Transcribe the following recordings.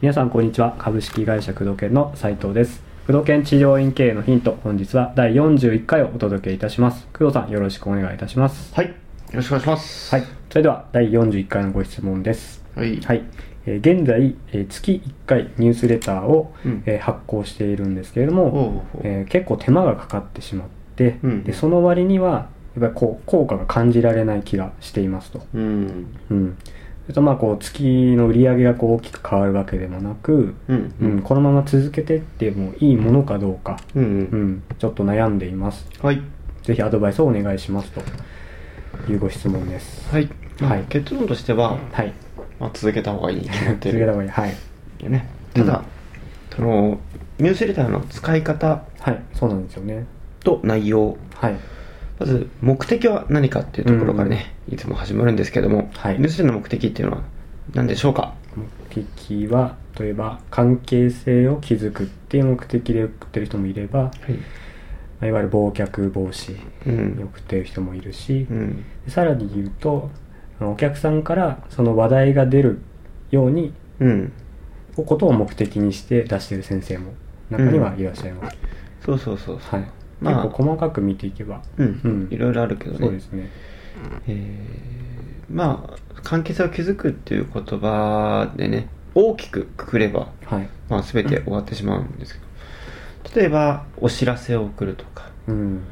皆さんこんにちは。株式会社工藤研の斉藤です。工藤研治療院経営のヒント本日は第41回をお届けいたします。工藤さんよろしくお願いいたします。はい。よろしくお願いします。はい。それでは第41回のご質問です。はい。はい、えー現在、えー月1回ニュースレターを、うん。えー発行しているんですけれども、おうおう。えー結構手間がかかってしまって、うんでその割にはやっぱりこう効果が感じられない気がしていますと。うん。うんそれとまあこう月の売り上げがこう大きく変わるわけでもなく、うん。うん、このまま続けてってもいいものかどうか、うん。う。うんん、ちょっと悩んでいます。はい。ぜひアドバイスをお願いしますというご質問です。はい。はい結論としては、はい。まあ、続けた方がいい 続けた方がいい。はい。よね。ただ、その、ニュースレターの使い方はい。そうなんですよね。と内容。はい。まず、目的は何かっていうところからね、いつも始まるんですけども、はいの目的っていうのは何でしょうか？目的は例えば関係性を築くっていう目的で送ってる人もいれば、はい。まあいわゆる忘却防止うんに送ってる人もいるし、うん。でさらに言うとお客さんからその話題が出るようにうん。ことを目的にして出してる先生も中にはいらっしゃいます、そうそうそうそう。はい、まあ結構細かく見ていけば、うん。うん。いろいろあるけどね。そうですね。えーまあ関係性を築くっていう言葉でね大きくくくれば、はい。まあ、全て終わってしまうんですけど。例えばお知らせを送るとか、うん。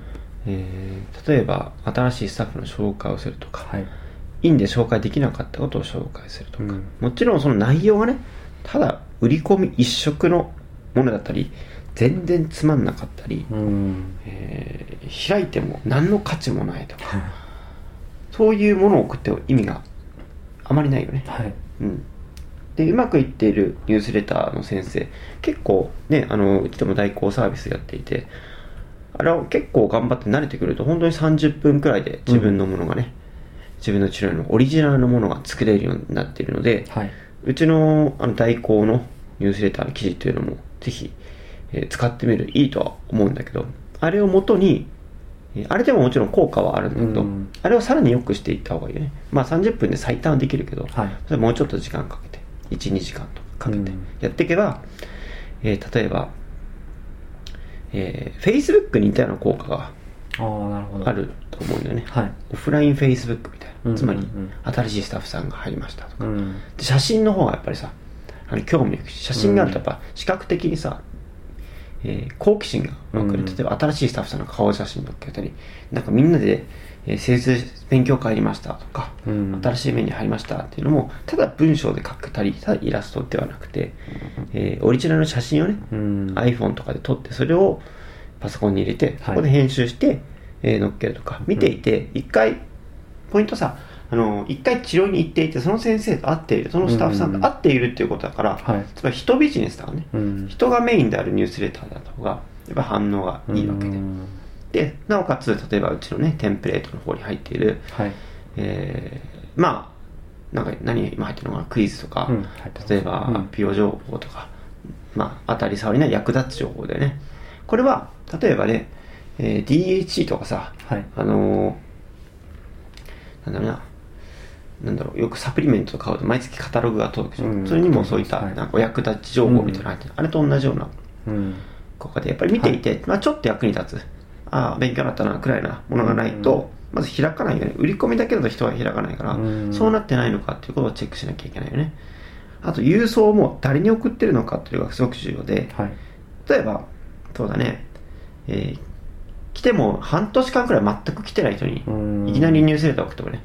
えー例えば新しいスタッフの紹介をするとか、はい。いいんで紹介できなかったことを紹介するとか、うん。もちろんその内容がねただ売り込み一色のものだったり全然つまんなかったり、うんえー開いても何の価値もないとか そういうものを送っても意味があまりないよね。はいうん。で、うまくいっているニュースレターの先生、結構ね、あの、うちでも代行サービスやっていて、あれを結構頑張って慣れてくると、本当に30分くらいで自分のものがね、自分の治療のオリジナルのものが作れるようになっているので、はいうちのあの代行のニュースレターの記事というのも、ぜひ、えー使ってみるいいとは思うんだけど、あれをもとに、えーあれでももちろん効果はあるんだけど、うんあれをさらに良くしていった方がいいよね。まあ30分で最短はできるけど、はいそれもうちょっと時間かけて、1、2時間とかかけてうんやっていけば、えー例えば、えー、Facebook に似たような効果があると思うんだよね。はいオフライン Facebook みたいな。うんうんうんつまり、新しいスタッフさんが入りましたとか。うんで写真の方がやっぱりさあの興味写真があるとやっぱ視覚的にさ、えー好奇心が湧く。る、うん。例えば新しいスタッフさんの顔写真載っけたりなんかみんなで、えー、勉強会入りましたとか、うん。新しい面に入りましたっていうのもただ文章で書くたりただイラストではなくて、えーオリジナルの写真をね、うん。iPhone とかで撮ってそれをパソコンに入れてそこで編集して、えー載っけるとか見ていて一回ポイントさあの一回治療に行っていてその先生と会っているそのスタッフさんと会っているっていうことだから、はい。つまり人ビジネスだからね、うん。人がメインであるニュースレターだった方がやっぱ反応がいいわけで、うん。でなおかつ例えばうちのねテンプレートの方に入っている、はい。えーまあなんか何今入ってるのかなクイズとか、うん例えば、うん。ピオ情報とか、まあ、当たり障りな役立つ情報だよね。これは例えばね、えー DHC とかさ、はい。あのーなんだろうななんだろうよくサプリメントとか買うと毎月カタログが届くでしょ、うん。それにもそういったはい。なんかお役立ち情報みたいなの入ってる、あれと同じようなうん。効果でやっぱり見ていて、まあ、ちょっと役に立つ。ああ勉強になったなくらいなものがないと、まず開かないよね。売り込みだけだと人は開かないから、うん。そうなってないのかっていうことをチェックしなきゃいけないよね。あと郵送も誰に送ってるのかっていうのがすごく重要ではい。例えばそうだね、えー来ても半年間くらい全く来てない人にうん。いきなりニュースレター送ってもね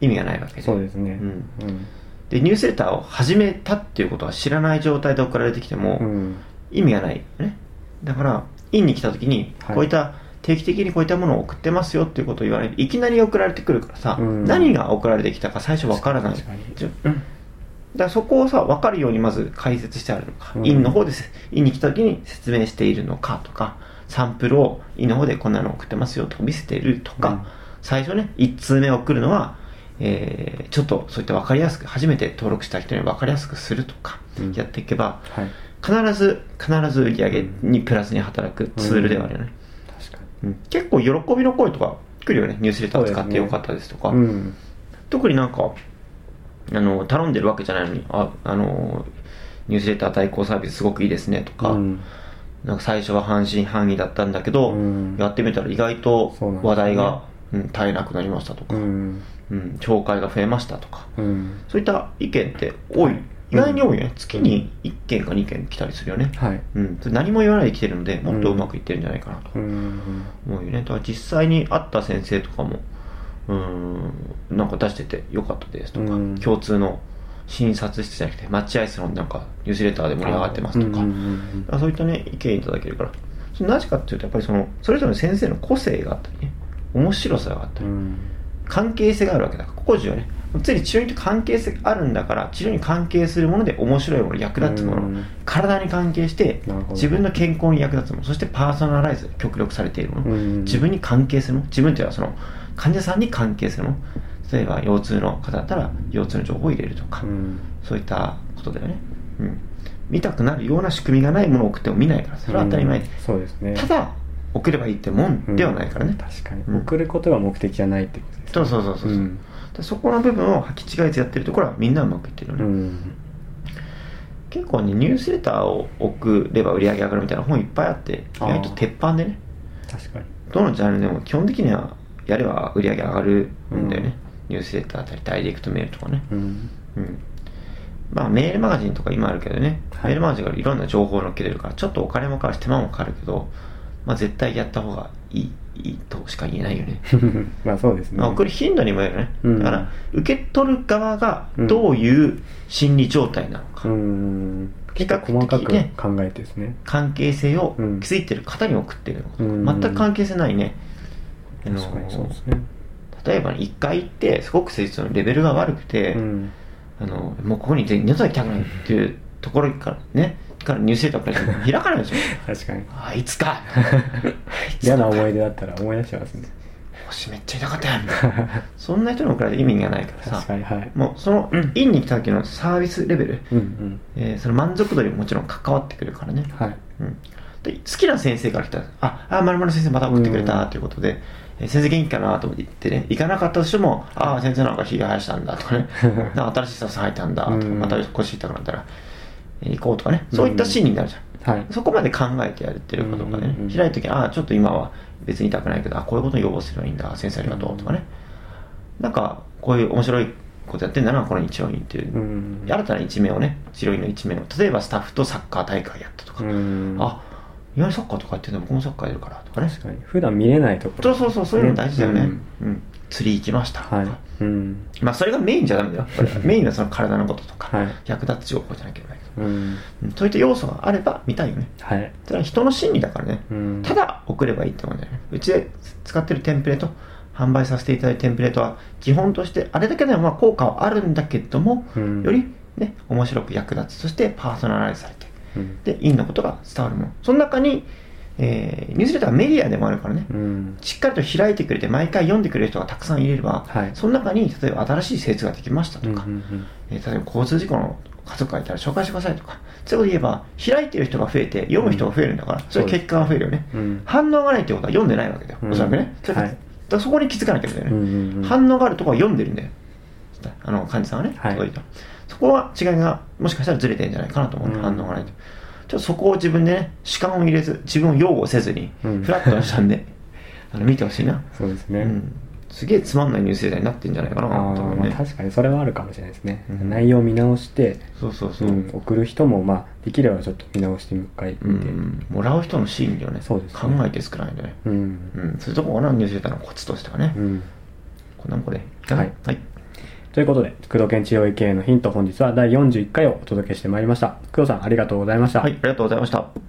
意味がないわけでそうですね。うん。うん。でニュースレターを始めたっていうことは知らない状態で送られてきても、うん。意味がないよね。だから院に来た時にはい。こういった定期的にこういったものを送ってますよっていうことを言わない。といきなり送られてくるからさ、うん。何が送られてきたか最初わからない。確かに。じゃだからそこをさ分かるようにまず解説してあるのか、うん。院の方でせ院に来た時に説明しているのかとかサンプルを院の方でこんなの送ってますよと見せているとか、うん。最初ね1通目送るのはえーちょっとそういった分かりやすく初めて登録した人に分かりやすくするとかうん。やっていけば、はい。必ず必ず売り上げにプラスに働くツールではあるよね、確かに。うん。結構喜びの声とか来るよね。ニュースレター使ってよかったですとか。うん。特になんかあの頼んでるわけじゃないのにああのニュースレター代行サービスすごくいいですねとか、うん。なんか最初は半信半疑だったんだけど、うん。やってみたら意外と話題が、うん、絶えなくなりましたとか、ううんん紹介が増えましたとか。うん。そういった意見って多い。意外に多いよね、月に1件か2件来たりするよね、はい。うん、それ何も言わないで来てるのでもっとうまくいってるんじゃないかなとうん。思うよね。だから実際に会った先生とかもうんなんか出しててよかったですとか、うん。共通の診察室じゃなくて待合室のなんかニュースレターで盛り上がってますとか,、うそういったね意見いただけるからそれなぜかっていうとやっぱりそのそれぞれの先生の個性があったりね面白さがあったり、うん関係性があるわけだからここ重要ねつまり治療に関係性があるんだから治療に関係するもので面白いもの役立つもの、うん。体に関係して自分の健康に役立つものそしてパーソナライズ極力されているもの、うん。自分に関係するもの自分というのはその患者さんに関係するもの例えば腰痛の方だったら腰痛の情報を入れるとか、うん。そういったことだよね、うん、見たくなるような仕組みがないものを送っても見ないからそれは当たり前、うん。そうですね。ただ送ればいいってもんではないからね、確かに、うん。送ることが目的じゃないってことですそうそうそうそう、う。ん。でそこの部分を履き違えてやってるところはみんなうまくいってるよね、うん。結構ねニュースレターを送れば売り上げ上がるみたいな本いっぱいあって意外と鉄板でね。確かに。どのジャンルでも基本的にはやれば売り上げ上がるんだよね、ニュースレターだったりダイレクトメールとかね。うん。うん。まあメールマガジンとか今あるけどね、はい。メールマガジンがいろんな情報を載っけれるからちょっとお金もかかるし手間もかかるけどまあ絶対やった方がいいいいとしか言えないよね。まあそうですね。まあ、送る頻度にもよるね、うん。だから受け取る側がどういう心理状態なのか、うん。比較的細かくね考えてですね。関係性をうん。築いてる方に送ってるのか、うん。全く関係性ないね、あの確かにそうですね。例えば1回行ってすごく施術のレベルが悪くて、うん。あのもうここに二度と行きたくないっていうところからねからニュースレターから開かないでしょ。確かに。あいつか。嫌なか思い出だったら思い出しますね。腰めっちゃ痛かったやん。そんな人に送られて意味がないから確さかにはい。もうその院に来た時のサービスレベル、うんうん。えーその満足度にももちろん関わってくるからね、はい。うん、で好きな先生から来た。ら「ああまる先生また送ってくれた」ということで、えー先生元気かなと思って言ってね。行かなかったとしても「ああ先生なんかひげ生やしたんだ」とかね「なんか新しいスタッフ入ったんだ」とかうん。また腰痛くなったら、えー行こうとかね。そういったシーンになるじゃん、はい。そこまで考えてやってるかどうかでね、うんうんうん開いた時にああちょっと今は別に痛くないけどあこういうことに予防すればいいんだ。先生ありがとうとかね、なんかこういう面白いことやってんだなこの日曜院っていう、うん新たな一面をね治療院の一面を。例えばスタッフとサッカー大会やったとか、うん。あ意外にサッカーとかやってんだ僕もサッカーやるからとかね。確かに。普段見れないところ。そうそうそうそういうの大事だよね、うん。うん釣り行きました。とか、はい。うん。まあそれがメインじゃダメだよ。メインはその体のこととか、はい。役立つ情報じゃなきゃいけないうん。そういった要素があれば見たいよね。はい。それは人の心理だからね、うん。ただ送ればいいってもんだよねうちで使ってるテンプレート販売させていただいたテンプレートは基本としてあれだけでもまあ効果はあるんだけども、うん。よりね面白く役立つ。そしてパーソナライズされてうん。で陰のことが伝わるもの。その中に、えーニュースレターはメディアでもあるからね、うん。しっかりと開いてくれて毎回読んでくれる人がたくさんいれば、はい。その中に例えば新しい施術ができましたとか、うんうんえー例えば交通事故の家族がいたら紹介してくださいとか。そういうこと言えば開いてる人が増えて読む人が増えるんだから、それ結果が増えるよね、うん。反応がないってことは読んでないわけだよ、うん。おそらくね。それはいだそこに気づかなきゃいけないよね、うんうんうん。反応があるところは読んでるんだよ。あの患者さんはね、はい。届いた。そこは違いがもしかしたらずれてるんじゃないかなと思う、うん。反応がないとちょっとそこを自分でね主観を入れず自分を擁護せずに、うん。フラットな視点で あの見てほしいな、そうですね、うん、すげえつまんないニュース世代になってんじゃないかなと思うね。確かにそれはあるかもしれないですね、うん。内容を見直して、そうそうそう。う、ん、送る人もまあできればちょっと見直してもう一回う見て。んもらう人の心理をねそうですね。考えて作らないとね、うん。うん、そういうところがニュースレターのコツとしてはね、うん。こんなんこれ。いかなはい。はいということで工藤健治療医経営のヒント本日は第41回をお届けしてまいりました。工藤さんありがとうございました、はい、ありがとうございました。